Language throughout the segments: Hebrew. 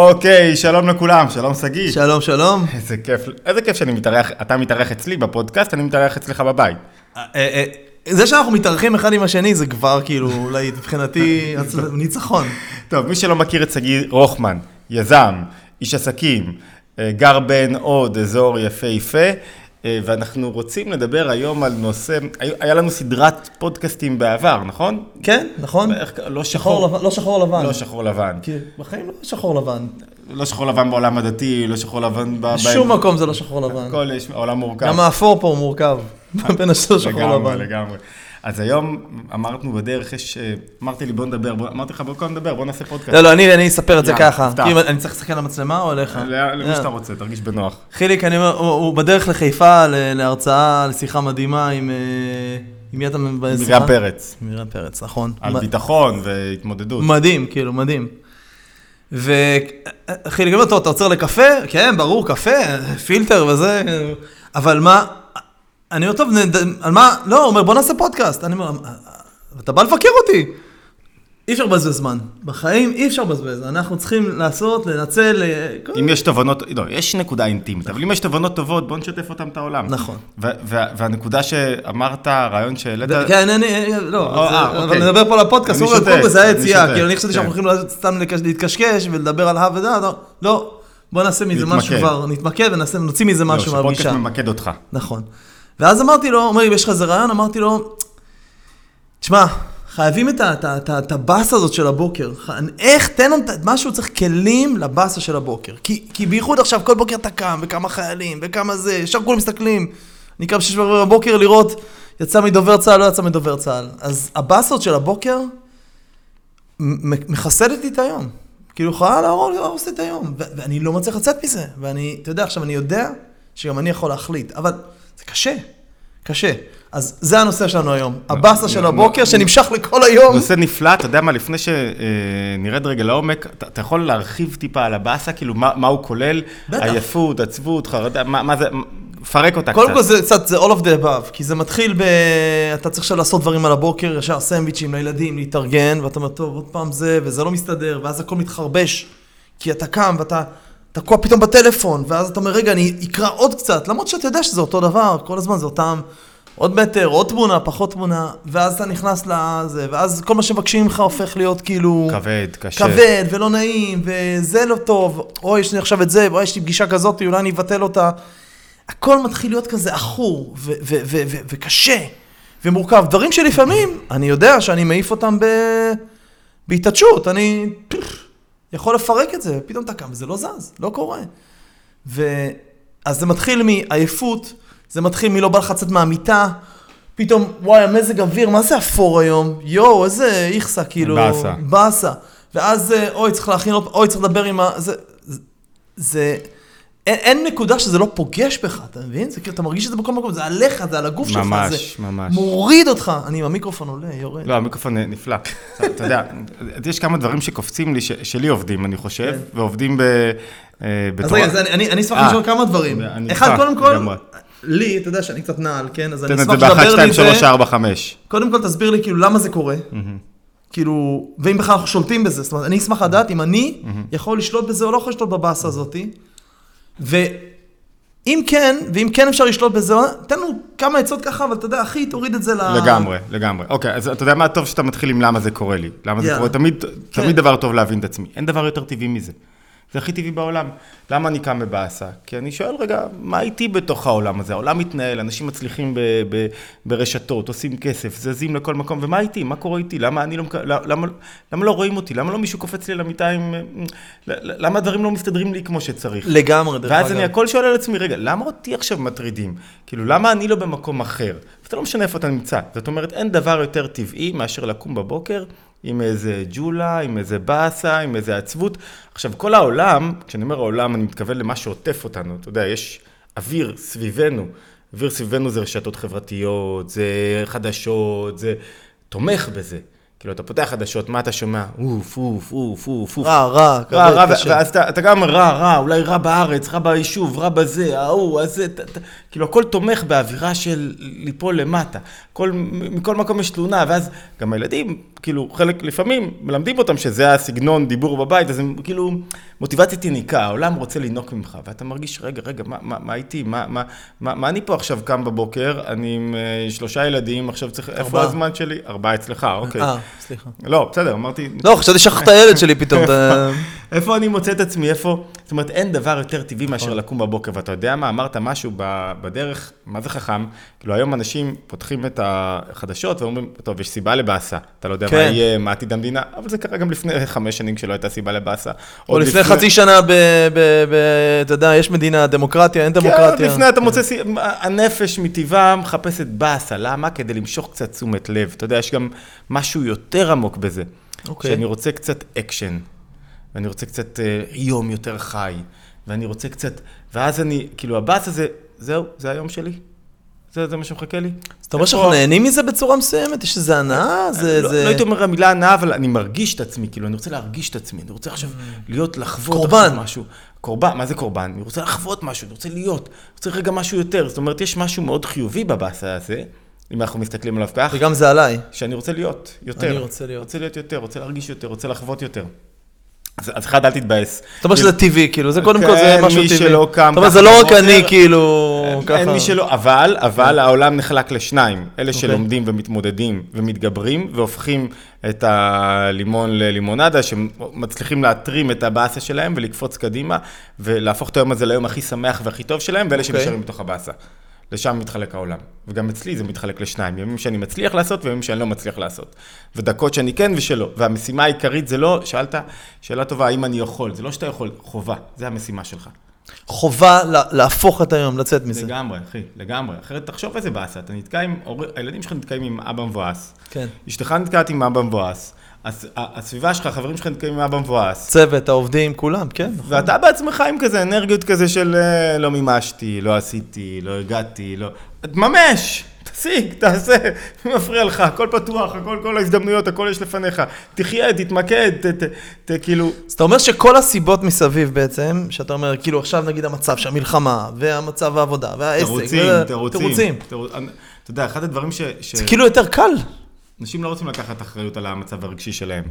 אוקיי, שלום לכולם, שלום שגיא. שלום, שלום. איזה כיף, איזה כיף שאני מתארח, אתה מתארח אצלי בפודקאסט, אני מתארח אצלך בבית. אה, אה, זה שאנחנו מתארחים אחד עם השני זה כבר כאילו אולי מבחינתי ניצחון. טוב, מי שלא מכיר את שגיא רוחמן, יזם, איש עסקים, אה, גר בין עוד אזור יפהפה, אה, ואנחנו רוצים לדבר היום על נושא, היה לנו סדרת פודקאסטים בעבר, נכון? כן, נכון? איך- לא שחור שחור, לא שחור לבן. לא שחור לבן. כי בחיים לא שחור לבן. לא שחור לבן בעולם הדתי, לא שחור לבן ב... בשום מקום זה לא שחור לבן. הכל יש, העולם מורכב. גם האפור פה הוא מורכב. בין השאר שחור לגמרי, לבן. לגמרי. אז היום אמרנו בדרך, יש, אה, אמרתי לי בוא נדבר, בוא- אמרתי לך בוא נדבר, בוא נעשה פודקאסט. לא, לא, אני אני אספר את זה ככה. כאילו, אני צריך להסתכל על המצלמה או עליך? ל- למי יאללה. שאתה רוצה, תרגיש בנוח. חיליק, אני אומר, הוא בדרך לחיפה להרצאה, לשיחה מדהימה עם... אה, עם מי אתה... בשיחה? מרים פרץ, מרים פרץ, נכון. על ביטחון והתמודדות. מדהים, כאילו, מדהים. וחיליק אומר, טוב, אתה עוצר לקפה? כן, ברור, קפה, פילטר וזה, אבל מה, אני אומר, טוב, נד- על מה, לא, הוא אומר, בוא נעשה פודקאסט. אני אומר, אתה בא לבקר אותי. אי אפשר לבזבז זמן. בחיים אי אפשר לבזבז. אנחנו צריכים לעשות, לנצל... אה, אם יש תובנות, לא, יש נקודה אינטימית, אבל אם יש תובנות טובות, בוא נשתף אותם את העולם. נכון. והנקודה שאמרת, הרעיון שהעלית, כן, אני, לא, אה, אז, אה, אבל אוקיי. נדבר פה על הפודקאסט, אני קודם כל זה היה אני יציאה, שותק, כאילו אני חשבתי שאנחנו כן. הולכים סתם להתקשקש ולדבר על הא לא, לא, בוא נעשה מזה משהו. כבר, נתמקד ונעשה, נוציא מזה לא, משהו שפודקאסט מהפגישה. ממקד אותך. נכון. ואז אמרתי לו, אומר לי, יש לך איזה רעיון? אמרתי לו, תשמע, חייבים את הבאסה הזאת של הבוקר. איך, תן לנו את משהו, צריך כלים לבאסה של הבוקר. כי, כי בייחוד עכשיו, כל בוקר אתה קם, וכמה חיילים, וכמה זה, ישר כולם מסתכלים. אני קם ורבע בבוקר לראות, יצא מדובר צה"ל, לא יצא מדובר צה"ל. אז הבאסות של הבוקר מ- מ- מחסלת לי את היום. כאילו, יכולה להרוס לי את היום. ואני לא מצליח לצאת מזה. ואני, אתה יודע, עכשיו אני יודע שגם אני יכול להחליט, אבל זה קשה, קשה. אז זה הנושא שלנו היום. הבאסה של נ- הבוקר שנמשך לכל היום. נושא נפלא, אתה יודע מה, לפני שנרד רגע לעומק, אתה, יכול להרחיב טיפה על הבאסה, כאילו מה, הוא כולל? בטח. עייפות, עצבות, חרדה, מה, זה, פרק אותה קודם קצת. כל זה קצת, זה all of the above, כי זה מתחיל ב... אתה צריך עכשיו לעשות דברים על הבוקר, ישר סנדוויצ'ים לילדים, להתארגן, ואתה אומר, טוב, עוד פעם זה, וזה לא מסתדר, ואז הכל מתחרבש, כי אתה קם ואתה תקוע פתאום בטלפון, ואז אתה אומר, רגע, אני אקרא עוד קצת, למרות שאתה יודע שזה אותו דבר, כל הזמן זה אותם עוד מטר, עוד תמונה, פחות תמונה, ואז אתה נכנס לזה, ואז כל מה שמבקשים ממך הופך להיות כאילו... כבד, קשה. כבד ולא נעים, וזה לא טוב, אוי, יש לי עכשיו את זה, ואוי, יש לי פגישה כזאת, אולי אני אבטל אותה. הכל מתחיל להיות כזה עכור, וקשה, ומורכב. דברים שלפעמים, אני יודע שאני מעיף אותם ב... בהתעטשות, אני יכול לפרק את זה, פתאום אתה קם וזה לא זז, לא קורה. ו... אז זה מתחיל מעייפות, זה מתחיל מלא בא לך לצאת מהמיטה, פתאום, וואי, המזג אוויר, מה זה אפור היום? יואו, איזה איכסה, כאילו... באסה. באסה. ואז, אה, אוי, צריך להכין אוי, צריך לדבר עם ה... זה... זה... זה... אין, אין נקודה שזה לא פוגש בך, אתה מבין? זה כאילו, אתה מרגיש את זה בכל מקום, זה עליך, זה על הגוף שלך, ממש, זה ממש. מוריד אותך. אני עם המיקרופון עולה, יורד. לא, המיקרופון נפלא. אתה יודע, יש כמה דברים שקופצים לי, שלי עובדים, אני חושב, ועובדים ב... אה, אז. רגע, אני, אשמח אה, לשאול כמה דברים. אחד, קודם כל. לי, אתה יודע שאני קצת נעל, כן? אז אני תן את זה אשמח באחת, שתדבר שתיים, לי את שלוש, זה. ארבע, חמש. קודם כל תסביר לי כאילו למה זה קורה. כאילו, ואם בכלל אנחנו שולטים בזה. זאת אומרת, אני אשמח לדעת אם אני יכול לשלוט בזה או לא יכול לשלוט בבאסה הזאתי. ואם כן, ואם כן אפשר לשלוט בזה, תן לנו כמה עצות ככה, אבל אתה יודע, אחי, תוריד את זה ל... לגמרי, לגמרי. אוקיי, אז אתה יודע מה טוב שאתה מתחיל עם למה זה קורה לי. למה זה. קורה, תמיד, כן. תמיד דבר טוב להבין את עצמי. אין דבר יותר טבעי מזה. זה הכי טבעי בעולם. למה אני קם בבאסה? כי אני שואל, רגע, מה איתי בתוך העולם הזה? העולם מתנהל, אנשים מצליחים ב, ב, ברשתות, עושים כסף, זזים לכל מקום, ומה איתי? מה קורה איתי? למה אני לא, למה, למה לא רואים אותי? למה לא מישהו קופץ לי על המיטה עם... למה הדברים לא מסתדרים לי כמו שצריך? לגמרי, דרך ואז אגב. אני הכל שואל על עצמי, רגע, למה אותי עכשיו מטרידים? כאילו, למה אני לא במקום אחר? ואתה לא משנה איפה אתה נמצא. זאת אומרת, אין דבר יותר טבעי מאשר לקום בבוקר עם איזה ג'ולה, עם איזה באסה, עם איזה עצבות. עכשיו, כל העולם, כשאני אומר העולם, אני מתכוון למה שעוטף אותנו. אתה יודע, יש אוויר סביבנו. אוויר סביבנו זה רשתות חברתיות, זה חדשות, זה תומך בזה. כאילו, אתה פותח חדשות, מה אתה שומע? אוף, אוף, אוף, אוף, אוף. רע, רע, רע, רע. ואז אתה, אתה גם רע, רע, אולי רע בארץ, רע ביישוב, רע בזה, ההוא, הזה, ת, ת, כאילו הכל תומך באווירה של ליפול למטה. כל, מכל מקום יש תלונה, ואז גם הילדים, כאילו, חלק לפעמים מלמדים אותם שזה הסגנון דיבור בבית, אז הם כאילו, מוטיבציה תיניקה, העולם רוצה לינוק ממך, ואתה מרגיש, רגע, רגע, מה, מה, מה איתי? מה, מה, מה, מה אני פה עכשיו קם בבוקר? אני עם אה, שלושה ילדים, עכשיו צריך, איפה. הזמן שלי? ארבעה אצלך, אוקיי. סליחה. לא, בסדר, אמרתי, לא, חשבתי שכחת את הילד שלי פתאום. איפה אני מוצא את עצמי, איפה... זאת אומרת, אין דבר יותר טבעי מאשר נכון. לקום בבוקר, ואתה יודע מה, אמרת משהו בדרך, מה זה חכם? כאילו, היום אנשים פותחים את החדשות ואומרים, טוב, יש סיבה לבאסה, אתה לא יודע מה כן. יהיה, מה עתיד המדינה, אבל זה קרה גם לפני חמש שנים כשלא הייתה סיבה לבאסה. או לפני חצי שנה, אתה יודע, יש מדינה, דמוקרטיה, אין כן, דמוקרטיה. לפני אתה מוצא, הנפש מטבעה מחפשת באסה, למה? כדי למשוך קצת תשומת לב. אתה יודע, יש גם משהו יותר עמוק בזה. אוקיי. שאני רוצה קצת אקשן, ואני רוצה קצת אה, יום יותר חי, ואני רוצה קצת, ואז אני, כאילו, הבאס הזה, זהו, זה היום שלי. זה, זה מה שמחכה לי. אז אתה אומר שאנחנו נהנים מזה בצורה מסוימת? יש איזו הנאה? זה... לא, זה- לא הייתי אומר המילה הנאה, אבל אני מרגיש את עצמי, כאילו, אני רוצה להרגיש את עצמי, אני רוצה עכשיו להיות, לחוות קורבן. משהו. קורבן, מה זה קורבן? אני רוצה לחוות משהו, אני רוצה להיות, אני רוצה רגע משהו יותר. זאת אומרת, יש משהו מאוד חיובי בבאסה הזה, אם אנחנו מסתכלים עליו כך, וגם זה עליי. שאני רוצה להיות יותר. אני רוצה להיות. רוצה להיות יותר, רוצה להרגיש יותר, רוצה לחוות יותר. אז, אחד, אל תתבאס. אתה אומר שזה טבעי, כאילו, זה קודם כל זה כן, משהו מי טבעי. שלא קם אתה אומר, ככה זה לא רק אני, כאילו, ככה. אין מי שלא, אבל, אבל העולם נחלק לשניים. אלה אוקיי. שלומדים ומתמודדים ומתגברים, והופכים את הלימון ללימונדה, שמצליחים להתרים את הבאסה שלהם ולקפוץ קדימה, ולהפוך את היום הזה ליום הכי שמח והכי טוב שלהם, ואלה אוקיי. שנשארים בתוך הבאסה. לשם מתחלק העולם. וגם אצלי זה מתחלק לשניים, ימים שאני מצליח לעשות וימים שאני לא מצליח לעשות. ודקות שאני כן ושלא. והמשימה העיקרית זה לא, שאלת, שאלה טובה, האם אני יכול? זה לא שאתה יכול, חובה, זה המשימה שלך. חובה לה- להפוך את היום, לצאת מזה. לגמרי, אחי, לגמרי. אחרת תחשוב איזה באסה, אתה נתקע עם, הילדים שלך נתקעים עם אבא מבואס, כן. אשתך נתקעת עם אבא מבואס, הסביבה שלך, החברים שלך נתקעים עם אבא מבואס, צוות, העובדים, כולם, כן. נכון. ואתה בעצמך עם כזה אנרגיות כזה של אה, לא מימשתי, לא עשיתי, לא הגעתי, לא... תממש! תשיג, תעשה, מי מפריע לך, הכל פתוח, הכל, כל ההזדמנויות, הכל יש לפניך. תחיה, תתמקד, ת, ת, ת, כאילו... אז אתה אומר שכל הסיבות מסביב בעצם, שאתה אומר, כאילו עכשיו נגיד המצב של המלחמה, והמצב העבודה, והעסק, תירוצים, תירוצים. אתה יודע, אחד הדברים. ש... זה כאילו יותר קל. אנשים לא רוצים לקחת אחריות על המצב הרגשי שלהם.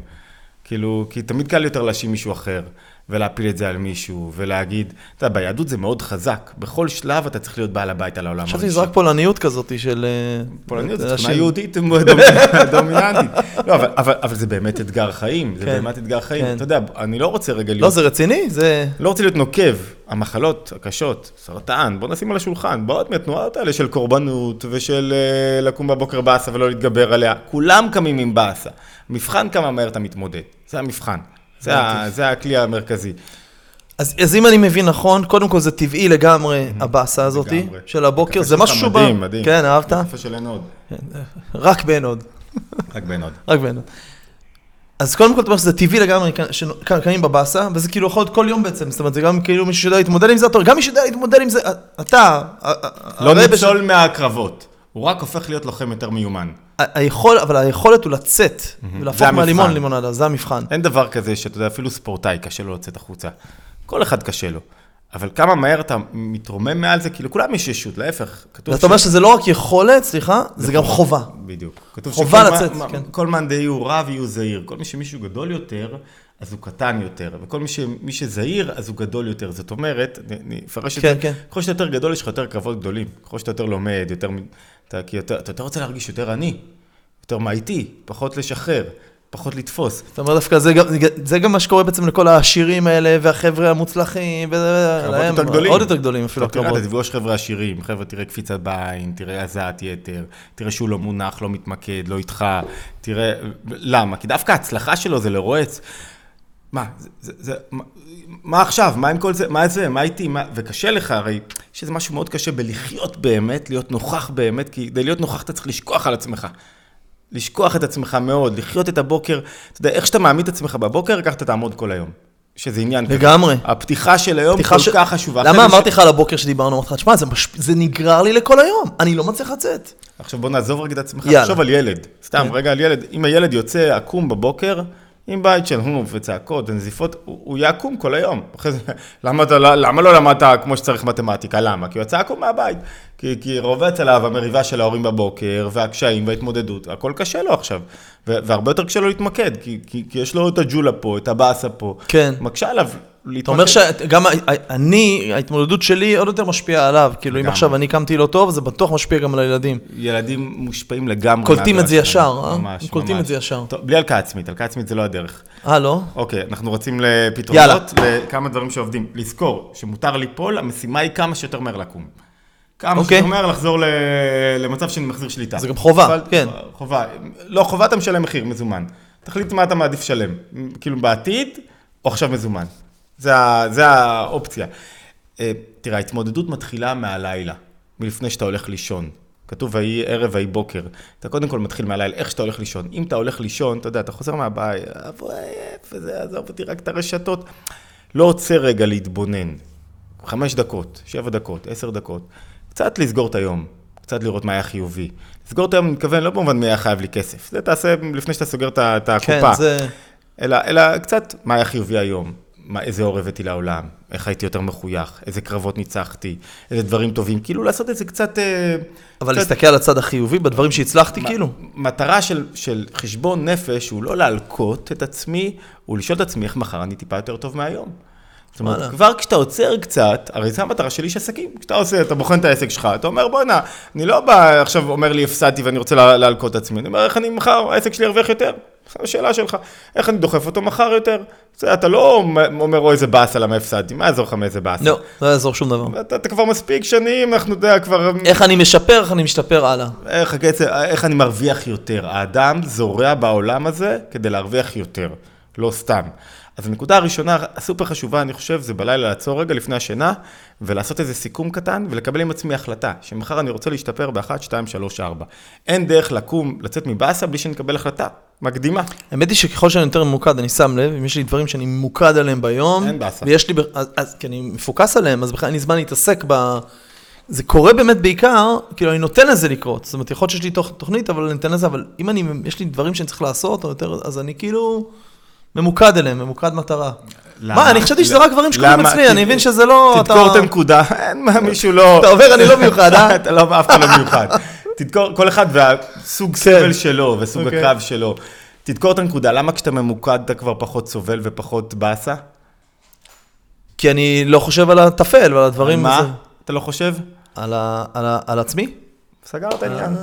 כאילו, כי תמיד קל יותר להאשים מישהו אחר, ולהפיל את זה על מישהו, ולהגיד, אתה יודע, ביהדות זה מאוד חזק. בכל שלב אתה צריך להיות בעל הבית על העולם חשבתי הרגשי. שזה רק פולניות כזאת של... אה, פולניות זו אנשים. תכונה יהודית דומינ- דומיננטית. לא, אבל, זה באמת אתגר חיים, זה כן, באמת אתגר חיים. כן. אתה יודע, אני לא רוצה רגע לא, להיות, זה רציני? זה... לא רוצה להיות נוקב. המחלות הקשות, סרטן, בוא נשים על השולחן, באות מהתנועות האלה של קורבנות ושל אה, לקום בבוקר באסה ולא להתגבר עליה. כולם קמים עם באסה. מבחן כמה מהר אתה מתמודד, זה המבחן. זה, ה, זה הכלי המרכזי. אז, אז אם אני מבין נכון, קודם כל זה טבעי לגמרי, הבאסה הזאת לגמרי. של הבוקר, זה משהו שהוא... מדהים, מדהים. כן, אהבת? זה קפה של עין הוד. רק בעין הוד. רק בעין הוד. רק בעין הוד. אז קודם כל אתה אומר שזה טבעי לגמרי שקמים בבאסה, וזה כאילו יכול להיות כל יום בעצם, זאת אומרת, זה גם כאילו מישהו שיודע להתמודד עם זה, גם מי שיודע להתמודד עם זה, אתה, לא ניצול מהקרבות, הוא רק הופך להיות לוחם יותר מיומן. היכול, אבל היכולת הוא לצאת, ולהפוך. מהלימון ללימונדה, זה המבחן. אין דבר כזה שאתה יודע, אפילו ספורטאי, קשה לו לצאת החוצה. כל אחד קשה לו. אבל כמה מהר אתה מתרומם מעל זה, כאילו לכולם יש ישות, להפך. כתוב ואתה אומר שזה לא רק יכולת, סליחה, זה גם חובה. בדיוק. כתוב חובה לצאת, כן. כל מאן דהיהו רב יהיו זהיר. כל מי שמישהו גדול יותר, אז הוא קטן יותר. וכל מי, ש... מי שזהיר, אז הוא גדול יותר. זאת אומרת, אני- אני אפרש את כן, זה, כן. ככל שאתה יותר גדול, יש לך יותר קרבות גדולים. ככל שאתה יותר לומד, יותר... אתה, כי אתה יותר רוצה להרגיש יותר עני, יותר מהיטי, פחות לשחרר, פחות לתפוס. אתה אומר דווקא, זה גם, זה גם מה שקורה בעצם לכל העשירים האלה, והחבר'ה המוצלחים, וזה, קרבות להם, יותר גדולים. עוד יותר גדולים אפילו אתה תראה, הקרבות. אתה תפגוש חבר'ה עשירים, חבר'ה תראה קפיצת בעין, תראה הזעת יתר, תראה שהוא לא מונח, לא מתמקד, לא איתך, תראה, למה? כי דווקא ההצלחה שלו זה לרועץ. מה, זה, זה, זה, מה, עכשיו? מה עם כל זה? מה זה? מה איתי? מה... וקשה לך, הרי יש איזה משהו מאוד קשה בלחיות באמת, להיות נוכח באמת, כי כדי להיות נוכח אתה צריך לשכוח על עצמך. לשכוח את עצמך מאוד, לחיות את הבוקר, אתה יודע, איך שאתה מעמיד את עצמך בבוקר, ככה אתה תעמוד כל היום. שזה עניין כזה. לגמרי. הפתיחה של היום פתיחה כל ש- כך חשובה. למה אמרתי לך על הבוקר שדיברנו, אמרתי לך, תשמע, זה מש- זה נגרר לי לכל היום, אני לא מצליח לצאת. עכשיו בוא נעזוב רגע את עצמך, יאללה. תחשוב על ילד. סתם, כן. רגע על ילד. אם הילד יוצא עקום בבוקר, עם בית של הומוף וצעקות ונזיפות, הוא, הוא יהיה עקום כל היום. אחרי זה, למה, אתה, לא- למה לא למדת כמו שצריך מתמטיקה? למה? כי הוא יצא עקום מהבית. כי, כי רובץ עליו המריבה של ההורים בבוקר, והקשיים וההתמודדות, הכל קשה לו עכשיו. והרבה יותר קשה לו להתמקד, כי, כי, כי יש לו את הג'ולה פה, את הבאסה פה. כן. מקשה עליו. אתה אומר שגם אני, ההתמודדות שלי עוד יותר משפיעה עליו. כאילו, אם. עכשיו אני קמתי לא טוב, זה בטוח משפיע גם על הילדים. ילדים מושפעים לגמרי. קולטים את זה. ישר, אה? ממש, קולטים. את זה ישר. טוב, בלי הלקאה עצמית, הלקאה עצמית זה לא הדרך. אה, לא? אוקיי, אנחנו רוצים לפתרונות. לכמה דברים שעובדים. לזכור שמותר ליפול, המשימה היא כמה שיותר מהר לקום. כמה אוקיי. שיותר מהר לחזור. למצב שאני מחזיר שליטה. זה גם חובה, אבל- כן. חובה. לא, חובה אתה משלם מחיר מזומן. תחליט מה אתה מעדיף לשלם. כאילו בעתיד, או עכשיו מזומן. זה, ה... זה האופציה. אה, תראה, ההתמודדות מתחילה מהלילה, מלפני שאתה הולך לישון. כתוב ויהי ערב ויהי בוקר. אתה קודם כל מתחיל מהלילה, איך שאתה הולך לישון. אם אתה הולך לישון, אתה יודע, אתה חוזר מהבית, אבוי, איפה זה, עזוב אותי, רק את הרשתות. לא עוצר רגע להתבונן. חמש דקות, שבע דקות, עשר דקות. קצת לסגור את היום, קצת לראות מה היה חיובי. לסגור את היום, אני מתכוון, לא במובן מי היה חייב לי כסף. זה תעשה לפני שאתה סוגר את הקופה. כן, זה... אלא, אלא קצת מה היה חיובי היום, מה, איזה אור הבאתי לעולם, איך הייתי יותר מחוייך, איזה קרבות ניצחתי, איזה דברים טובים, כאילו לעשות את זה קצת... אה, אבל קצת להסתכל על הצד החיובי בדברים שהצלחתי, כאילו. מטרה של, של חשבון נפש הוא לא להלקות את עצמי, הוא לשאול את עצמי איך מחר אני טיפה יותר טוב מהיום. זאת אומרת, וואלה. כבר כשאתה עוצר קצת, הרי זו המטרה של איש עסקים. כשאתה עושה, אתה בוחן את העסק שלך, אתה אומר, בואנה, אני לא בא עכשיו אומר לי הפסדתי ואני רוצה לה- להלקות את עצמי, אני אומר, איך אני מחר, העסק שלי ירוויח יותר? זו השאלה שלך, איך אני דוחף אותו מחר יותר? זה, אתה לא אומר, אוי, איזה באסה, למה הפסדתי, מה יעזור לך מאיזה באסה? לא, לא יעזור שום דבר. אתה, אתה כבר מספיק שנים, אנחנו, אתה יודע, כבר... איך אני משפר, איך אני משתפר הלאה. איך הקצב, איך אני מרוויח יותר. האדם זורע בעולם הזה כדי להרוויח יותר, לא סתם. אז הנקודה הראשונה הסופר חשובה, אני חושב, זה בלילה לעצור רגע לפני השינה, ולעשות איזה סיכום קטן, ולקבל עם עצמי החלטה, שמחר אני רוצה להשתפר ב-1, 2, 3, 4. אין דרך לקום, לצאת מבאסה בלי שנקבל החלטה מקדימה. האמת היא שככל שאני יותר ממוקד, אני שם לב, אם יש לי דברים שאני ממוקד עליהם ביום, אין באסה. ויש לי, אז, אז כי אני מפוקס עליהם, אז בכלל אין לי זמן להתעסק ב... זה קורה באמת בעיקר, כאילו אני נותן לזה לקרות, זאת אומרת, יכול להיות שיש לי תוכ, תוכנית, אבל אני נותן לזה, אבל אם אני, יש לי דברים שאני צריך לעשות, או יותר, אז אני כאילו ממוקד אליהם, ממוקד מטרה. מה, אני חשבתי שזה רק דברים שקורים למה? אצלי, אני מבין שזה לא... תדקור את הנקודה, אין מה, מישהו לא... אתה אומר, אני לא מיוחד, אה? אתה לא, אף אחד לא מיוחד. תדקור, כל אחד והסוג סבל שלו וסוג אוקיי. הקרב שלו. תדקור את הנקודה, למה כשאתה ממוקד אתה כבר פחות סובל ופחות באסה? כי אני לא חושב על הטפל ועל הדברים... מה? אתה לא חושב? על, עצמי? סגרת עניין.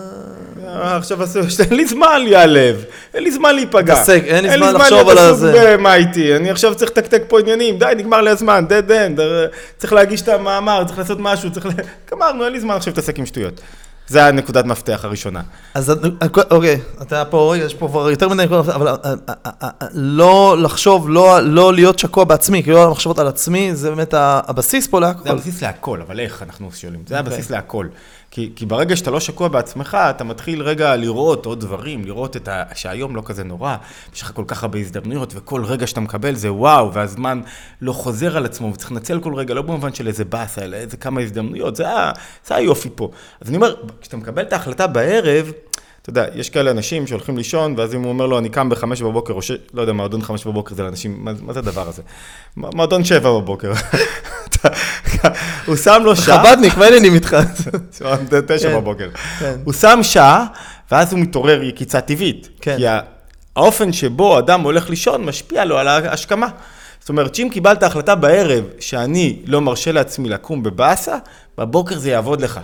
אה, עכשיו עשו, אין לי זמן להיעלב, אין לי זמן להיפגע. להתעסק, אין לי זמן להיות לחשוב על עסוק הזה. במה איתי, אני עכשיו צריך לתקתק פה עניינים, די, נגמר לי הזמן, dead end, אה, צריך להגיש את המאמר, צריך לעשות משהו, צריך ל... גמרנו, אין לי זמן עכשיו להתעסק עם שטויות. זה הנקודת מפתח הראשונה. אז אוקיי, אתה פה, רגע, יש פה כבר יותר מדי נקודות, אבל אה, לא לחשוב, לא לא להיות שקוע בעצמי, כאילו לא המחשבות על עצמי, זה באמת הבסיס פה זה להכל. הבסיס להכל, אבל איך אנחנו שואלים? זה אוקיי. הבסיס להכל. כי, כי ברגע שאתה לא שקוע בעצמך, אתה מתחיל רגע לראות עוד דברים, לראות את ה... שהיום לא כזה נורא, יש לך כל כך הרבה הזדמנויות, וכל רגע שאתה מקבל זה וואו, והזמן לא חוזר על עצמו, וצריך לנצל כל רגע, לא במובן של איזה באסה, אלא איזה כמה הזדמנויות, זה. זה היופי פה. אז אני אומר, כשאתה מקבל את ההחלטה בערב, אתה יודע, יש כאלה אנשים שהולכים לישון, ואז אם הוא אומר לו, אני קם בחמש בבוקר, או ש... לא יודע, מועדון חמש בבוקר זה לאנשים, מה, מה זה הדבר הזה? מועדון שבע בבוקר. הוא שם לו שעה, חבדניק, מה העניינים איתך? תשע כן, בבוקר. כן. הוא שם שעה, ואז הוא מתעורר יקיצה טבעית. כן. כי האופן שבו אדם הולך לישון משפיע לו על ההשכמה. זאת אומרת, שאם קיבלת החלטה בערב שאני לא מרשה לעצמי לקום בבאסה, בבוקר זה יעבוד לך.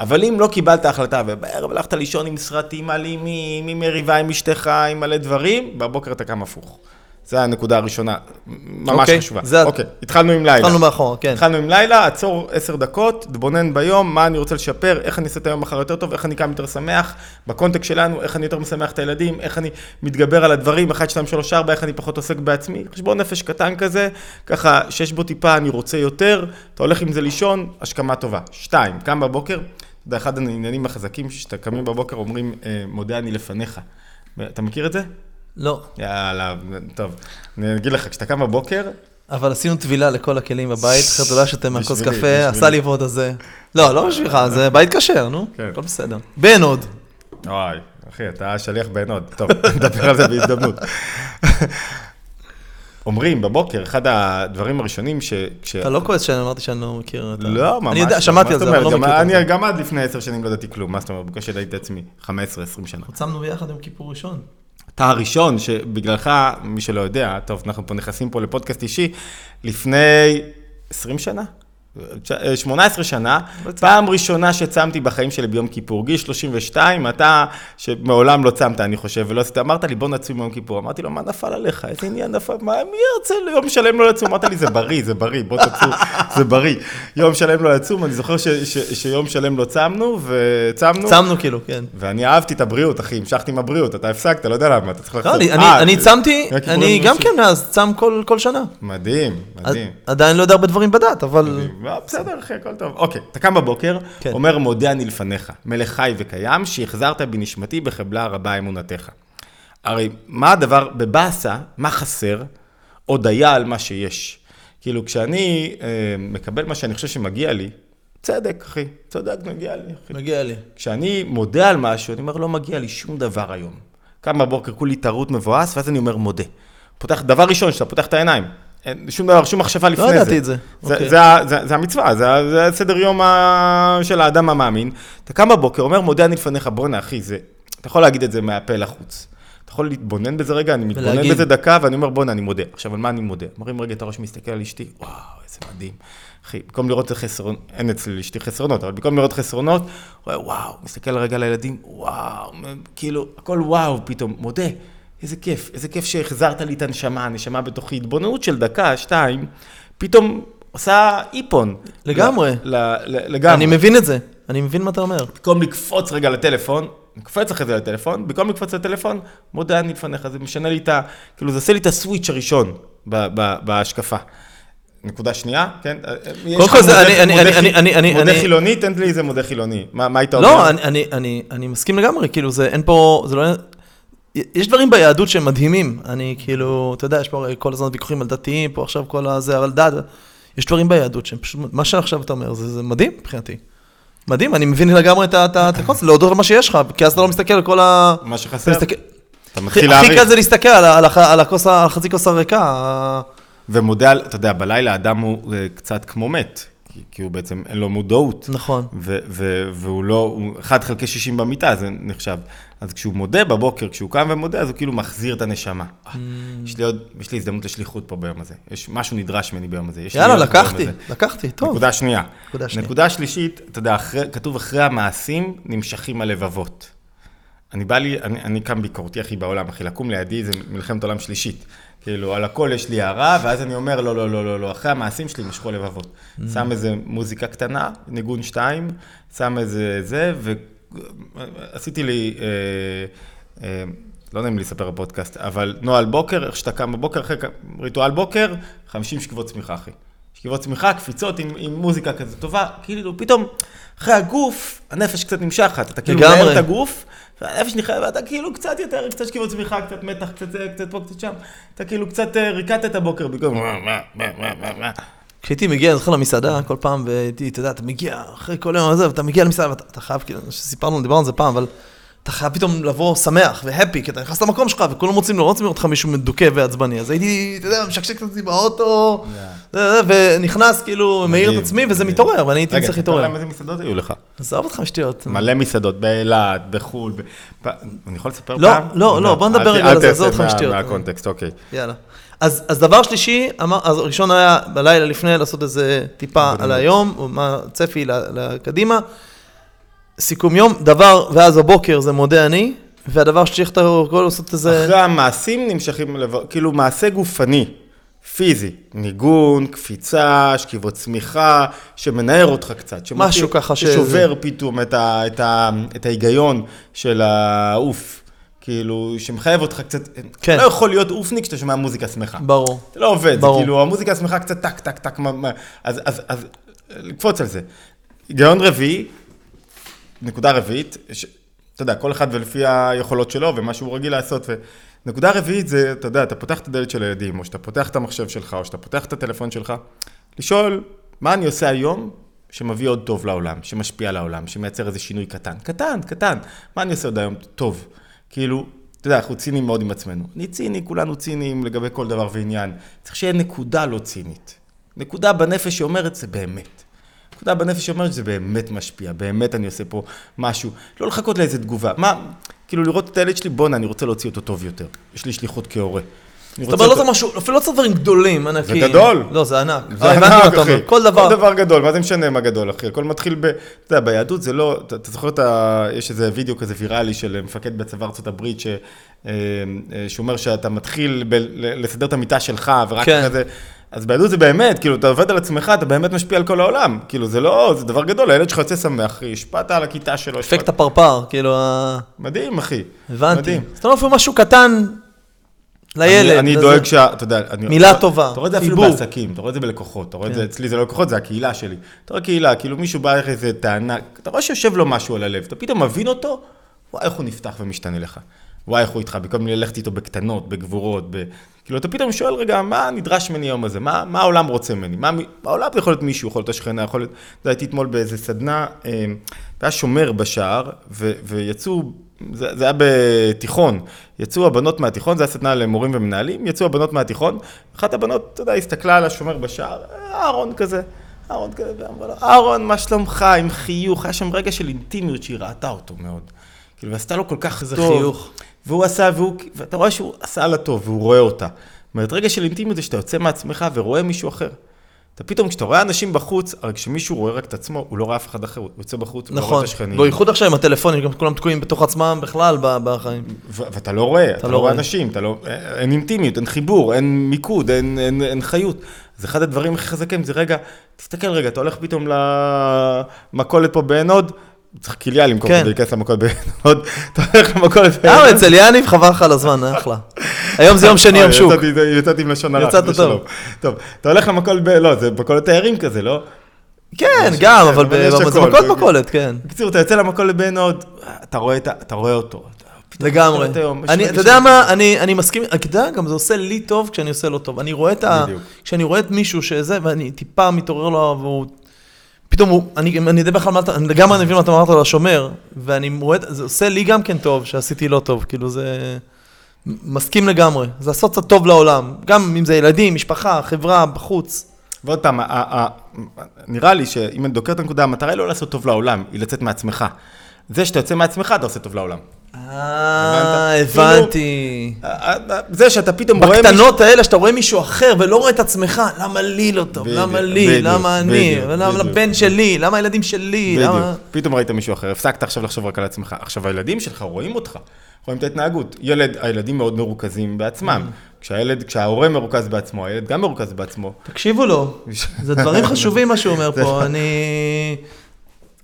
אבל אם לא קיבלת החלטה ובערב הלכת לישון עם סרטים אלימים, עם מריבה עם אשתך, עם מלא דברים, בבוקר אתה קם הפוך. זו הנקודה הראשונה, ממש אוקיי, חשובה. זה- אוקיי, התחלנו עם לילה. התחלנו מאחורה, כן. התחלנו עם לילה, עצור עשר דקות, תבונן ביום, מה אני רוצה לשפר, איך אני אעשה את היום מחר יותר טוב, איך אני קם יותר שמח, בקונטקסט שלנו, איך אני יותר משמח את הילדים, איך אני מתגבר על הדברים, 1, 2, 3, 4, איך אני פחות עוסק בעצמי, חשבון נפש קטן כזה, ככה שיש בו טיפה אני רוצה יותר, אתה הולך עם זה לישון, השכמה טובה. שתיים, קם בבוקר, יודע, אחד העניינים החזקים, שאתה קמים בבוקר אומרים, אה, מודה אני לפניך. אתה מכיר את זה? לא. יאללה, טוב. אני אגיד לך, כשאתה קם בבוקר, אבל עשינו טבילה לכל הכלים בבית, אחרת אולי שאתם מהכוס קפה. עשה לי ועוד הזה. לא, לא בשבילך, זה בית כשר, נו, כן. הכל בסדר. בן עוד. וואי, אחי, אתה שליח בעין עוד. טוב, נדבר על זה בהזדמנות. אומרים בבוקר, אחד הדברים הראשונים ש... כש- אתה לא כועס שאני אמרתי שאני לא מכיר את ה... לא, ממש. אני יודע, לא. שמעתי על זה, אבל לא? מכיר את זה. אני גם עד לפני עשר שנים לא ידעתי כלום, מה זאת אומרת? בקושי ידעתי את עצמי, 15-20 שנה. צמנו ביחד עם כיפור ראשון. אתה הראשון שבגללך, מי שלא יודע, טוב, אנחנו פה נכנסים פה לפודקאסט אישי, לפני 20 שנה? תש- 18 שנה, פעם ראשונה שצמתי בחיים שלי ביום כיפור, גיל 32, אתה, שמעולם לא צמת, אני חושב, ולא עשית, אמרת לי, בוא נצום ביום כיפור. אמרתי לו, מה נפל עליך? איזה עניין נפל? מה, מי ירצה יום שלם לא לצום? אמרת לי, זה בריא, זה בריא, בוא תצום, זה בריא. יום שלם לא לצום, אני זוכר ש, ש, שיום שלם לא צמנו, וצמנו. צמנו כאילו, כן. ואני אהבתי את הבריאות, אחי, המשכתי עם הבריאות, אתה הפסקת, לא יודע למה, אתה צריך לא, לחזור. אני- אה, צמתי, אני כיפורים גם כן מאז צם כל שנה. מדהים, מדהים. עדיין לא יודע הרבה דברים בדת, אבל... בסדר, אחי, הכל טוב. אוקיי, אתה קם בבוקר, כן. אומר, מודה אני לפניך, מלך חי וקיים, שהחזרת בנשמתי בחבלה רבה אמונתך. הרי מה הדבר, בבאסה, מה חסר? הודיה על מה שיש. כאילו, כשאני אה, מקבל מה שאני חושב שמגיע לי, צדק, אחי, צדק, מגיע לי, אחי. מגיע לי. כשאני מודה על משהו, אני אומר, לא מגיע לי שום דבר היום. קם בבוקר, כולי טרוט מבואס, ואז אני אומר, מודה. פותח, דבר ראשון, שאתה פותח את העיניים. אין שום דבר, שום מחשבה לפני זה. ידעתי את זה. זה, אוקיי. זה, זה, זה המצווה, זה, זה סדר יום ה- של האדם המאמין. אתה קם בבוקר, אומר, מודה אני לפניך, בואנה, אחי, זה... אתה יכול להגיד את זה מהפה לחוץ. אתה יכול להתבונן בזה רגע, אני מתבונן ולהגיד. בזה דקה, ואני אומר, בואנה, אני מודה. עכשיו, על מה אני מודה? מרים רגע את הראש, מסתכל על אשתי, וואו, איזה מדהים. אחי, במקום לראות את החסרונות, אין אצלי לאשתי חסרונות, אבל במקום לראות חסרונות, רואה, וואו, מסתכל רגע על הילדים, וואו, כאילו, הכל וואו, פתאום, מודה. איזה כיף, איזה כיף שהחזרת לי את הנשמה, הנשמה בתוכי, התבוננות של דקה, שתיים, פתאום עושה איפון. לגמרי. ל, ל, לגמרי. אני מבין את זה, אני מבין מה אתה אומר. במקום לקפוץ רגע לטלפון, נקפץ אחרי זה לטלפון, במקום לקפוץ לטלפון, מודה אני לפניך, זה משנה לי את ה... כאילו, זה עושה לי את הסוויץ' הראשון ב, ב, בהשקפה. נקודה שנייה, כן? יש קודם לך כל זה- אני- אני- אני- אני- אני- אני- מודה אני- חילוני, תן לי איזה מודה חילוני. מה היית אומר? לא, אני- אני- אני- אני מסכים לגמרי, כאילו זה, אין פה, זה לא... יש דברים ביהדות שהם מדהימים. אני כאילו, אתה יודע, יש פה כל הזמן ויכוחים על דתיים, פה עכשיו כל הזה, על דת. יש דברים ביהדות שהם פשוט, מה שעכשיו אתה אומר, זה, זה מדהים מבחינתי. מדהים, אני מבין לגמרי את הקונספט, להודות על מה שיש לך, כי אז אתה לא מסתכל על כל ה... מה שחסר, מסתכל... אתה הכי מתחיל הכי להעריך. קל זה להסתכל על על על הכוס, על חצי כוס הריקה. ומודה, על- אתה יודע, בלילה אדם הוא אה, קצת כמו מת, כי- כי הוא בעצם, אין לו מודעות. נכון. ו- ו- והוא לא, הוא 1 חלקי 60 במיטה, זה נחשב. אז כשהוא מודה בבוקר, כשהוא קם ומודה, אז הוא כאילו מחזיר את הנשמה. Mm. יש לי עוד, יש לי הזדמנות לשליחות פה ביום הזה. יש משהו נדרש ממני ביום הזה. יאללה, לקחתי. לקחתי, טוב. נקודה שנייה. נקודה שנייה. נקודה שלישית, אתה יודע, אחרי, כתוב אחרי המעשים נמשכים הלבבות. אני בא לי, אני, אני קם ביקורתי הכי בעולם, אחי, לקום לידי זה מלחמת עולם שלישית. כאילו, על הכל יש לי הערה, ואז אני אומר, לא, לא, לא, לא, לא, אחרי המעשים שלי משכו לבבות. Mm. שם איזה מוזיקה קטנה, ניגון שתיים, שם איזה זה, ועשיתי לי, אה, אה, לא נעים לי לספר בפודקאסט, אבל נוהל בוקר, איך שאתה קם בבוקר, אחרי ריטואל בוקר, 50 שכיבות צמיחה, אחי. שכיבות צמיחה, קפיצות עם, עם מוזיקה כזאת טובה, כאילו פתאום אחרי הגוף, הנפש קצת נמשכת, אתה כאילו. מנהל את הגוף, והנפש נכנסת, ואתה כאילו קצת יותר, קצת שכיבות צמיחה, קצת מתח, קצת זה, קצת פה, קצת שם, אתה כאילו קצת אה, ריקדת את הבוקר במקום... מה, מה, מה, מה, מה, מה. כשהייתי מגיע, אני זוכר למסעדה כל פעם, והייתי, אתה יודע, אתה מגיע אחרי כל היום הזה, ואתה מגיע למסעדה, ואתה אתה חייב, כאילו, שסיפרנו, דיברנו על זה פעם, אבל אתה חייב פתאום לבוא שמח והפי, כי אתה נכנס למקום שלך, וכולם רוצים לראות לראות אותך מישהו מדוכא ועצבני. אז הייתי, אתה יודע, משקשק את עצמי באוטו, ונכנס, כאילו, מעיר את עצמי, וזה. מתעורר, ואני הייתי רגע, צריך להתעורר. להם איזה מסעדות היו לך. עזוב אותך משטויות. מלא מסעדות, באילת, בחו"ל. אני יכול לספר לא, פעם? לא, לא, בוא נדבר רגע על זה, עזוב אותך משטויות. מהקונטקסט, אוקיי. יאללה. אז, אז דבר שלישי, אמר, אז הראשון היה בלילה לפני לעשות איזה טיפה על היום, או מה הצפי לקדימה. סיכום יום, דבר, ואז בבוקר זה מודה אני, והדבר שצריך אתה יכול לעשות איזה... אחרי המעשים נמשכים, לב... כאילו מעשה גופני, פיזי, ניגון, קפיצה, שכיבות צמיחה, שמנער אותך קצת. שמוציא- משהו ככה שזה- ששובר פתאום את, ה... את, ה... את ההיגיון של העוף. כאילו, שמחייב אותך קצת, כן. לא יכול להיות אופניק כשאתה שומע מוזיקה שמחה. ברור. זה לא עובד, זה ברור. כאילו, המוזיקה השמחה קצת טק, טק, טק, מה- מה- אז, אז, אז לקפוץ על זה. היגיון רביעי, נקודה רביעית, ש- אתה יודע, כל אחד ולפי היכולות שלו ומה שהוא רגיל לעשות, נקודה רביעית זה, אתה יודע, אתה פותח את הדלת של הילדים, או שאתה פותח את המחשב שלך, או שאתה פותח את הטלפון שלך, לשאול, מה אני עושה היום שמביא עוד טוב לעולם, שמשפיע על העולם, שמייצר איזה שינוי קטן. קטן, קטן. מה אני עושה עוד היום טוב? כאילו, אתה יודע, אנחנו ציניים מאוד עם עצמנו. אני ציני, כולנו ציניים לגבי כל דבר ועניין. צריך שיהיה נקודה לא צינית. נקודה בנפש שאומרת, זה באמת. נקודה בנפש שאומרת שזה באמת משפיע, באמת אני עושה פה משהו. לא לחכות לאיזה תגובה. מה, כאילו לראות את הילד שלי, בואנה, אני רוצה להוציא אותו טוב יותר. יש לי שליחות כהורה. זאת אומרת, לא צריך משהו, אפילו לא צריך דברים גדולים, ענקיים. זה גדול. לא, זה ענק. זה אה, ענק. אחי. כל דבר. כל דבר גדול, מה זה משנה מה גדול, אחי? הכל מתחיל ב... אתה יודע, ביהדות זה לא... אתה זוכר את ה... יש איזה וידאו כזה ויראלי של מפקד בצבא ארצות הברית. אה, אה, שאומר שאתה מתחיל לסדר את המיטה שלך, ורק כן. אחרי זה... אז ביהדות זה באמת, כאילו, אתה עובד על עצמך, אתה באמת משפיע על כל העולם. כאילו, זה לא... זה דבר גדול, הילד שלך יוצא שמח, אחי, השפעת על הכיתה שלו. אפקט הפרפר, כאילו, ה- מדהים, אחי. הבנתי. מדהים. זאת אומרת, אפילו משהו קטן לילד. אני. דואג שה... אתה יודע, אני... מילה אתה- טובה, אתה רואה את זה אפילו. בעסקים, אתה רואה את זה בלקוחות, אתה רואה את כן. זה, אצלי זה לא לקוחות, זה הקהילה שלי. אתה רואה קהילה, כאילו מישהו בא לך איזה טענה, אתה רואה שיושב לו משהו על הלב, אתה פתאום מבין אותו, וואי, איך הוא נפתח ומשתנה לך. וואי, איך הוא איתך, במקום ללכת איתו בקטנות, בגבורות, ב... כאילו, אתה פתאום שואל, רגע, מה נדרש ממני היום הזה? מה, מה העולם רוצה ממני? מה, העולם יכול להיות מישהו, יכול להיות השכנה, יכול להיות... יודע, הייתי אתמול באיזה סדנה, אה, היה שומר בשער, ו, ויצאו, זה, זה היה בתיכון, יצאו הבנות מהתיכון, זה היה סדנה למורים ומנהלים, יצאו הבנות מהתיכון, אחת הבנות, אתה יודע, הסתכלה על השומר בשער, אהרון כזה. אהרון כזה, ואמרה לו, אהרון, מה שלומך? עם חיוך, היה שם רגע של אינטימיות שהיא ראתה אותו מאוד. כאילו, ועשתה לו כל כך איזה טוב. חיוך. והוא עשה, והוא, ואתה רואה שהוא עשה לה טוב, והוא רואה אותה. זאת אומרת, רגע של אינטימיות זה שאתה יוצא מעצמך ורואה מישהו אחר. אתה פתאום, כשאתה רואה אנשים בחוץ, הרי כשמישהו רואה רק את עצמו, הוא לא רואה אף אחד אחר, הוא יוצא בחוץ, הוא לא רואה נכון. את השכנים. בייחוד עכשיו עם הטלפונים, גם כולם תקועים בתוך עצמם בכלל בחיים. ואתה לא רואה, אתה לא לא רואה רואה. אנשים, אתה לא, אין אינטימיות, אין חיבור, אין מיקוד, אין, אין, אין חיות. אז אחד הדברים הכי חזקים זה רגע, תסתכל רגע, אתה הולך פתאום למכולת פה בעין הוד, צריך כליה למכור כן. כדי להיכנס למכולת בעין הוד, אתה הולך למכולת בעין אה. אצל יניב חבל לך על הזמן, אחלה. היום זה יום שני, יום אה, שוק. יצאתי- עם לשון הרע. יצאת טוב. טוב, אתה הולך למכולת, ב- לא, זה מכולת תיירים כזה, לא? כן, גם, אבל זה. מכות מכולת, כן. בקיצור, אתה יוצא למכולת בעין הוד, אתה רואה אותו. לגמרי. אתה יודע מה, אני, אני מסכים, אתה יודע, גם זה עושה לי טוב כשאני עושה לו טוב. אני רואה את ה... כשאני רואה את מישהו שזה, ואני טיפה מתעורר לו, והוא... פתאום הוא, אני, אני יודע בכלל מה אתה, אני לגמרי מבין מה אתה אמרת על השומר, ואני רואה, זה עושה לי גם כן טוב, שעשיתי לא טוב, כאילו זה... מסכים לגמרי, זה לעשות קצת טוב לעולם, גם אם זה ילדים, משפחה, חברה, בחוץ. ועוד פעם, נראה לי שאם אני דוקר את הנקודה, המטרה היא לא לעשות טוב לעולם, היא לצאת מעצמך. זה שאתה יוצא מעצמך, אתה עושה טוב לעולם. אה, הבנת? הבנתי. ה- ה- זה שאתה פתאום רואה מישהו... בקטנות האלה, שאתה רואה מישהו אחר ולא רואה את עצמך, למה לי לא טוב? למה לי? למה אני? למה. לבן שלי? למה הילדים שלי? בדיוק, למה... פתאום ראית מישהו אחר, הפסקת עכשיו לחשוב רק על עצמך. עכשיו, הילדים שלך רואים אותך, רואים את ההתנהגות. ילד, הילדים מאוד מרוכזים בעצמם. Mm. כשהילד, כשההורה מרוכז בעצמו, הילד גם מרוכז בעצמו. תקשיבו לו, זה דברים חשובים מה שהוא אומר פה, אני...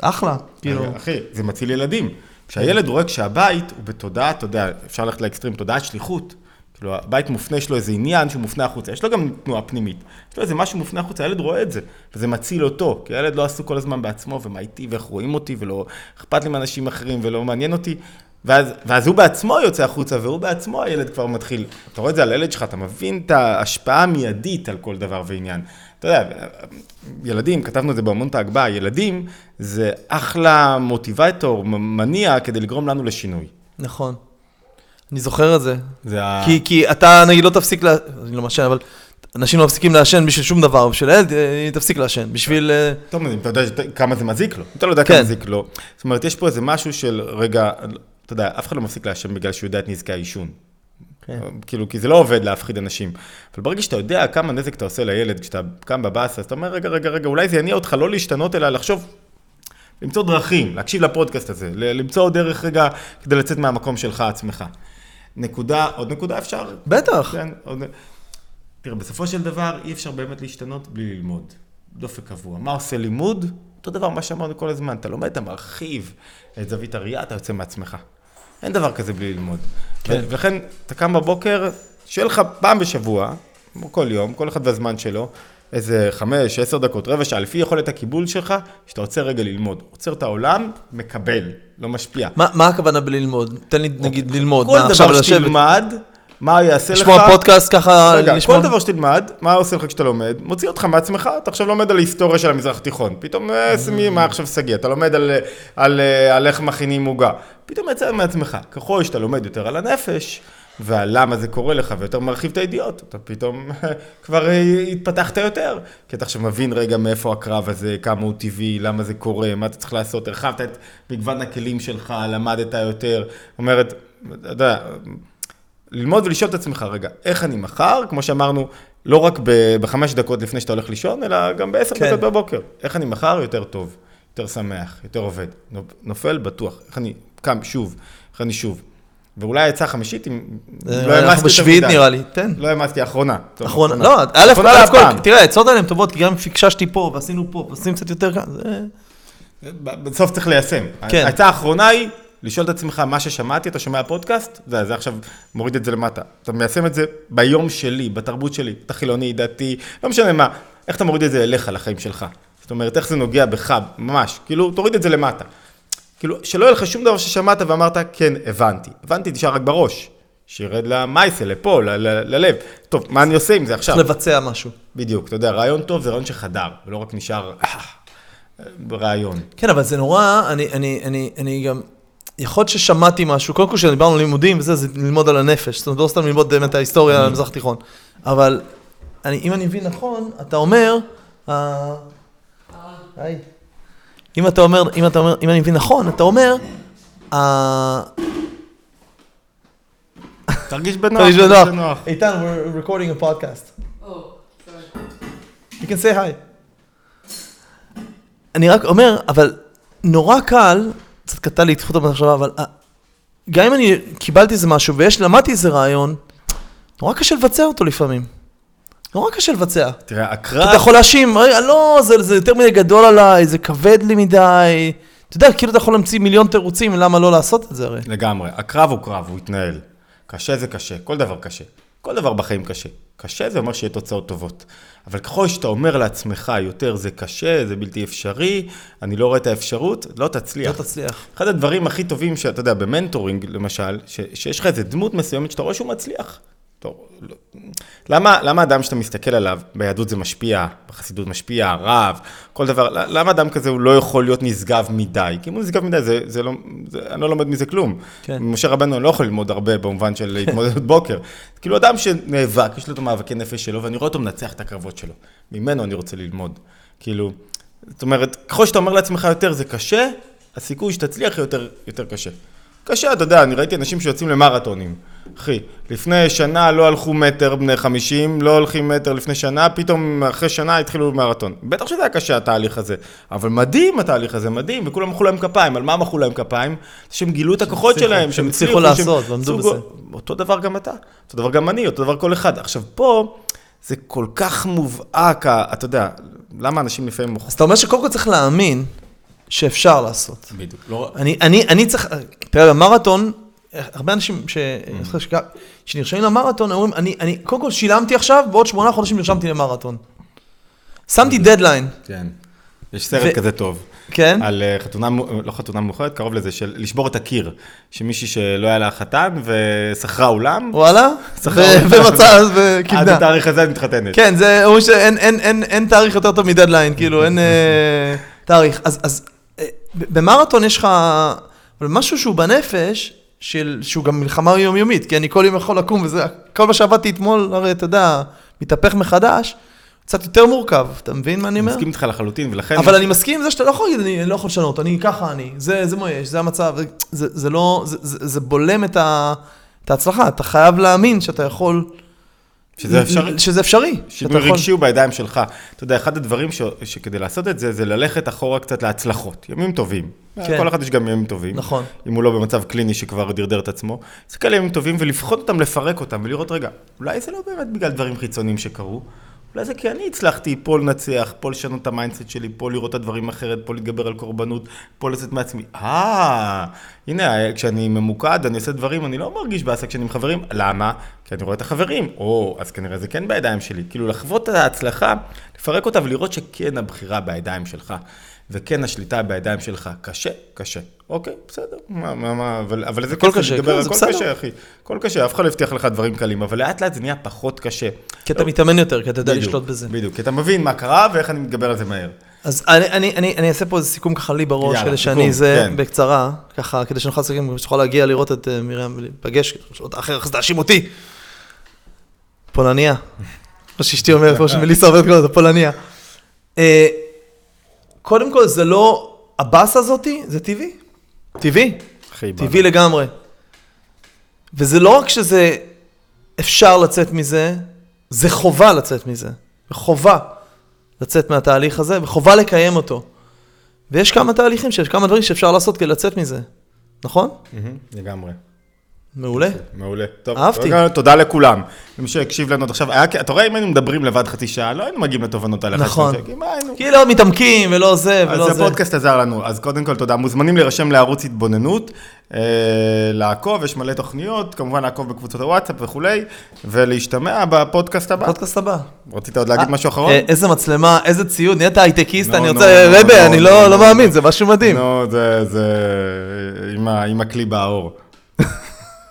אחלה, כאילו. אחי, זה מציל ילדים. כשהילד רואה כשהבית הוא בתודעה, אתה יודע, אפשר ללכת לאקסטרים, תודעת שליחות. כאילו, הבית מופנה, יש לו איזה עניין שהוא מופנה החוצה. יש לו גם תנועה פנימית. יש לו איזה משהו מופנה החוצה, הילד רואה את זה, וזה מציל אותו. כי הילד לא עסוק כל הזמן בעצמו, ומה איתי, ואיך רואים אותי, ולא אכפת לי מאנשים אחרים, ולא מעניין אותי. ואז, ואז הוא בעצמו יוצא החוצה, והוא בעצמו, הילד כבר מתחיל. אתה רואה את זה על הילד שלך, אתה מבין את ההשפעה המיידית על כל דבר ועניין. אתה יודע, ילדים, כתבנו את זה בהמון את ההגבהה, ילדים זה אחלה מוטיבטור, מניע כדי לגרום לנו לשינוי. נכון. אני זוכר את זה. זה ה... כי, כי אתה, נגיד, לא תפסיק, לה... אני לא מעשן, אבל אנשים לא מפסיקים לעשן בשביל שום דבר, בשביל הילד, אה, תפסיק לעשן. בשביל... אה, טוב, אתה יודע כמה זה מזיק לו, אתה לא יודע כן. כמה מזיק לו. זאת אומרת, יש פה איזה משהו של, רגע, אתה יודע, אף אחד לא מפסיק לעשן בגלל שהוא יודע את נזקי העישון. כן. כאילו, כי זה לא עובד להפחיד אנשים. אבל ברגע שאתה יודע כמה נזק אתה עושה לילד, כשאתה קם בבאסה, אז אתה אומר, רגע, רגע, רגע, אולי זה יניע אותך לא להשתנות, אלא לחשוב, למצוא דרכים, להקשיב לפודקאסט הזה, למצוא עוד דרך רגע כדי לצאת מהמקום שלך עצמך. נקודה, עוד נקודה אפשר? בטח. כן, עוד... תראה, בסופו של דבר אי אפשר באמת להשתנות בלי ללמוד. דופק קבוע. מה עושה לימוד? אותו דבר, מה שאמרנו כל הזמן. אתה לומד, אתה מרחיב את זווית הראייה, אתה יוצא מעצמך. אין דבר כזה בלי ללמוד. כן. ולכן, אתה קם בבוקר, שיהיה לך פעם בשבוע, כמו כל יום, כל אחד והזמן שלו, איזה חמש, עשר דקות, רבע שעה, לפי יכולת הקיבול שלך, שאתה עוצר רגע ללמוד. עוצר את העולם, מקבל, לא משפיע. מה, מה הכוונה בללמוד? תן לי, נגיד, ללמוד. כל מה, דבר? שתלמד, מה יעשה לך... לשמוע פודקאסט ככה, רגע, לשמוע... כל דבר שתלמד, מה עושה לך כשאתה לומד? מוציא אותך מעצמך, אתה עכשיו לומד על היסטוריה של המזרח התיכון. פתאום, אה, שמי, מה עכשיו שגיא? אתה לומד על, על, על, על איך מכינים עוגה. פתאום יצא מעצמך. ככל שאתה לומד יותר על הנפש, ועל למה זה קורה לך, ויותר מרחיב את הידיעות, אתה פתאום כבר אה, התפתחת יותר. כי אתה עכשיו מבין רגע מאיפה הקרב הזה, כמה הוא טבעי, למה זה קורה, מה אתה צריך לעשות, הרחבת את מגוון הכלים שלך, למדת יותר. אומרת, אתה יודע, ללמוד ולשאול את עצמך, רגע, איך אני מחר, כמו שאמרנו, לא רק ב- בחמש דקות לפני שאתה הולך לישון, אלא גם בעשר כן. דקות בבוקר. איך אני מחר יותר טוב, יותר שמח, יותר עובד. נופל, בטוח. איך אני קם שוב, איך אני שוב. ואולי העצה החמישית, אם לא העמסתי בשביעית. נראה לי, תן. לא העמסתי, האחרונה. טוב, אחרונה, לא, א', אחרונה תראה, העצות האלה הן טובות, כי גם פיקששתי פה, ועשינו פה, ועושים קצת יותר כאן, זה... בסוף צריך ליישם. כן. העצה האחרונה היא לשאול את עצמך, מה ששמעתי, אתה שומע פודקאסט, זה, זה עכשיו מוריד את זה למטה. אתה מיישם את זה ביום שלי, בתרבות שלי, אתה חילוני, דתי, לא משנה מה, איך אתה מוריד את זה אליך, לחיים שלך. זאת אומרת, איך זה נוגע בך, ממש, כאילו, תוריד את זה למטה. כאילו, שלא יהיה לך שום דבר ששמעת ואמרת, כן, הבנתי. הבנתי, נשאר רק בראש. שירד למייסה, לפה, ל- ל- ללב. טוב, מה אני עושה עם זה עכשיו? צריך לבצע משהו. בדיוק, אתה יודע, רעיון טוב זה רעיון שחדר, ולא רק נשאר אה, רעיון. כן, אבל זה נורא, אני, אני, אני, אני גם, יכול להיות ששמעתי משהו, קודם כל כשדיברנו על לימודים וזה, זה ללמוד על הנפש, זאת אומרת, לא סתם ללמוד באמת את ההיסטוריה על המזרח התיכון. אבל אני, אם אני מבין נכון, אתה אומר, אה, היי. אם אתה אומר, אם אתה אומר, אם אני מבין נכון, אתה אומר, אה, תרגיש בנוח, תרגיש בנוח. איתן, we're recording a podcast. Oh, sorry. You can say hi. אני רק אומר, אבל נורא קל, קצת קטע לי את חוט המחשבה, אבל אה, גם אם אני קיבלתי איזה משהו ויש, למדתי איזה רעיון, נורא קשה לבצע אותו לפעמים. נורא קשה לבצע. תראה, אתה הקרב, יכול להאשים, לא, זה, זה יותר מדי גדול עליי, זה כבד לי מדי. אתה יודע, כאילו אתה יכול להמציא מיליון תירוצים למה לא לעשות את זה הרי. לגמרי, הקרב הוא קרב, הוא יתנהל. קשה זה קשה, כל דבר קשה. כל דבר בחיים קשה. קשה זה אומר שיהיה תוצאות טובות. אבל ככל שאתה אומר לעצמך יותר זה קשה, זה בלתי אפשרי, אני לא רואה את האפשרות, לא לא תצליח. תצליח. אחד הדברים הכי טובים שאתה יודע, במנטורינג למשל, ש, שיש לך איזה דמות מסוימת שאתה רואה שהוא מצליח. טוב, לא. למה, למה אדם שאתה מסתכל עליו, ביהדות זה משפיע, בחסידות משפיע, רב, כל דבר, למה אדם כזה הוא לא יכול להיות נשגב מדי? כי אם הוא נשגב מדי, זה, זה לא, זה, אני לא לומד מזה כלום. כן. משה רבנו אני לא יכול ללמוד הרבה במובן של התמודדות בוקר. כאילו אדם שנאבק, יש לו את המאבקי נפש שלו, ואני רואה אותו מנצח את הקרבות שלו. ממנו אני רוצה ללמוד. כאילו, זאת אומרת, ככל שאתה אומר לעצמך יותר זה קשה, הסיכוי שתצליח יותר, יותר קשה. קשה, אתה יודע, אני ראיתי אנשים שיוצאים למרתונים. אחי, לפני שנה לא הלכו מטר בני 50, לא הולכים מטר לפני שנה, פתאום אחרי שנה התחילו מרתון. בטח שזה היה קשה התהליך הזה, אבל מדהים התהליך הזה, מדהים, וכולם מחאו להם כפיים. על מה מחאו להם כפיים? שהם גילו את הכוחות הצליחו, שלהם, שהם הצליחו שהם לעשות, ועמדו סוג- בזה. אותו דבר גם אתה, אותו דבר גם אני, אותו דבר כל אחד. עכשיו פה, זה כל כך מובהק, אתה יודע, למה אנשים לפעמים... אז אתה אומר שקודם כל צריך להאמין שאפשר לעשות. בדיוק, לא... אני, אני, אני צריך, תראה, במרתון, הרבה אנשים ש... שנרשמים למרתון, אומרים, אני, אני, קודם כל שילמתי עכשיו, בעוד שמונה חודשים נרשמתי למרתון. שמתי דדליין, כן. יש סרט ו- כזה טוב. כן? על אה, חתונה, לא חתונה מאוחרת, קרוב לזה, של לשבור את הקיר. שמישהי שלא היה לה חתן ושכרה אולם, וואלה? שכרה ו- אותה. ומצא, עד וכיבדה. התאריך הזה את מתחתנת. כן, זה, אומרים שאין אין, אין, אין תאריך יותר טוב מדדליין, כאילו, אין אה, תאריך. אז, אז אה, במרתון יש לך, אבל משהו שהוא בנפש, של, שהוא גם מלחמה יומיומית, כי אני כל יום יכול לקום וזה, כל מה שעבדתי אתמול, הרי אתה יודע, מתהפך מחדש, קצת יותר מורכב, אתה מבין מה אני אני אומר? מסכים איתך לחלוטין, ולכן... אבל אני מסכים עם זה שאתה לא יכול להגיד, אני לא יכול לשנות, אני ככה אני, זה, זה מה יש, זה המצב, זה, זה לא, זה, זה, זה בולם את, ה, את ההצלחה, אתה חייב להאמין שאתה יכול... שזה אפשרי. שזה אפשרי. שינוי יכול- רגשי הוא בידיים שלך. אתה יודע, אחד הדברים ש... שכדי לעשות את זה, זה ללכת אחורה קצת להצלחות. ימים טובים. כן. כל אחד יש גם ימים טובים. נכון. אם הוא לא במצב קליני שכבר דרדר את עצמו. להסתכל על ימים טובים ולבחון אותם, לפרק אותם, ולראות, רגע, אולי זה לא באמת בגלל דברים חיצוניים שקרו. אולי זה כי אני הצלחתי פה לנצח, פה לשנות את ה mindset שלי, פה לראות את הדברים אחרת, פה להתגבר על קורבנות, פה לצאת מעצמי. אה, הנה, כשאני ממוקד, אני עושה דברים, אני לא מרגיש באסה כשאני עם חברים. למה? כי אני רואה את החברים, או, אז כנראה זה כן בידיים שלי. כאילו, לחוות את ההצלחה, לפרק אותה ולראות שכן הבחירה בידיים שלך, וכן השליטה בידיים שלך. קשה, קשה. אוקיי, בסדר. מה, מה, מה, אבל, אבל זה כיף קשה, להתגבר, כן, זה הכל. קשה, אחי. הכל קשה, אף אחד לא הבטיח לך דברים קלים, אבל לאט לאט זה נהיה פחות קשה. כי אתה מתאמן יותר, כי אתה יודע בדיוק, לשלוט בזה. בדיוק, כי אתה מבין מה קרה ואיך אני מתגבר על זה מהר. אז אני, אני, אני, אני אעשה פה איזה סיכום ככה לי בראש, יאללה, כדי שאני סיכום, זה, כן. בקצרה, ככה, כדי שנוכל לסכם, שתוכל להגיע לראות את אה, מרים ולהיפגש, אחר כך תאשים אותי. פולניה. כמו שאשתי אומרת, כמו שמליסה אומרת כל הזמן, פולניה. אה, קודם כל, זה לא, הבאסה הזאתי, זה טבעי. טבעי. טבעי לגמרי. וזה לא רק שזה אפשר לצאת מזה, זה חובה לצאת מזה. חובה לצאת מהתהליך הזה, וחובה לקיים אותו. ויש כמה תהליכים, שיש כמה דברים שאפשר לעשות כדי לצאת מזה. נכון? לגמרי. מעולה. מעולה. טוב, אהבתי. תודה- תודה לכולם. למי שהקשיב לנו עד עכשיו, היה, אתה רואה, אם היינו מדברים לבד חצי שעה, לא היינו מגיעים לתובנות האלה. נכון. כי לא מתעמקים ולא זה ולא אז זה. הפודקאסט עזר לנו, אז קודם כל תודה. מוזמנים להירשם לערוץ התבוננות, אה, לעקוב, יש מלא תוכניות, כמובן לעקוב בקבוצות הוואטסאפ וכולי, ולהשתמע בפודקאסט הבא. פודקאסט הבא. רצית עוד להגיד משהו אחרון? אה, איזה מצלמה, איזה ציוד, נהיית הייטקיסט, אני רוצה, רבה, אני לא לא. מאמין, זה משהו מדהים. נו, זה, זה, עם הכלי באור.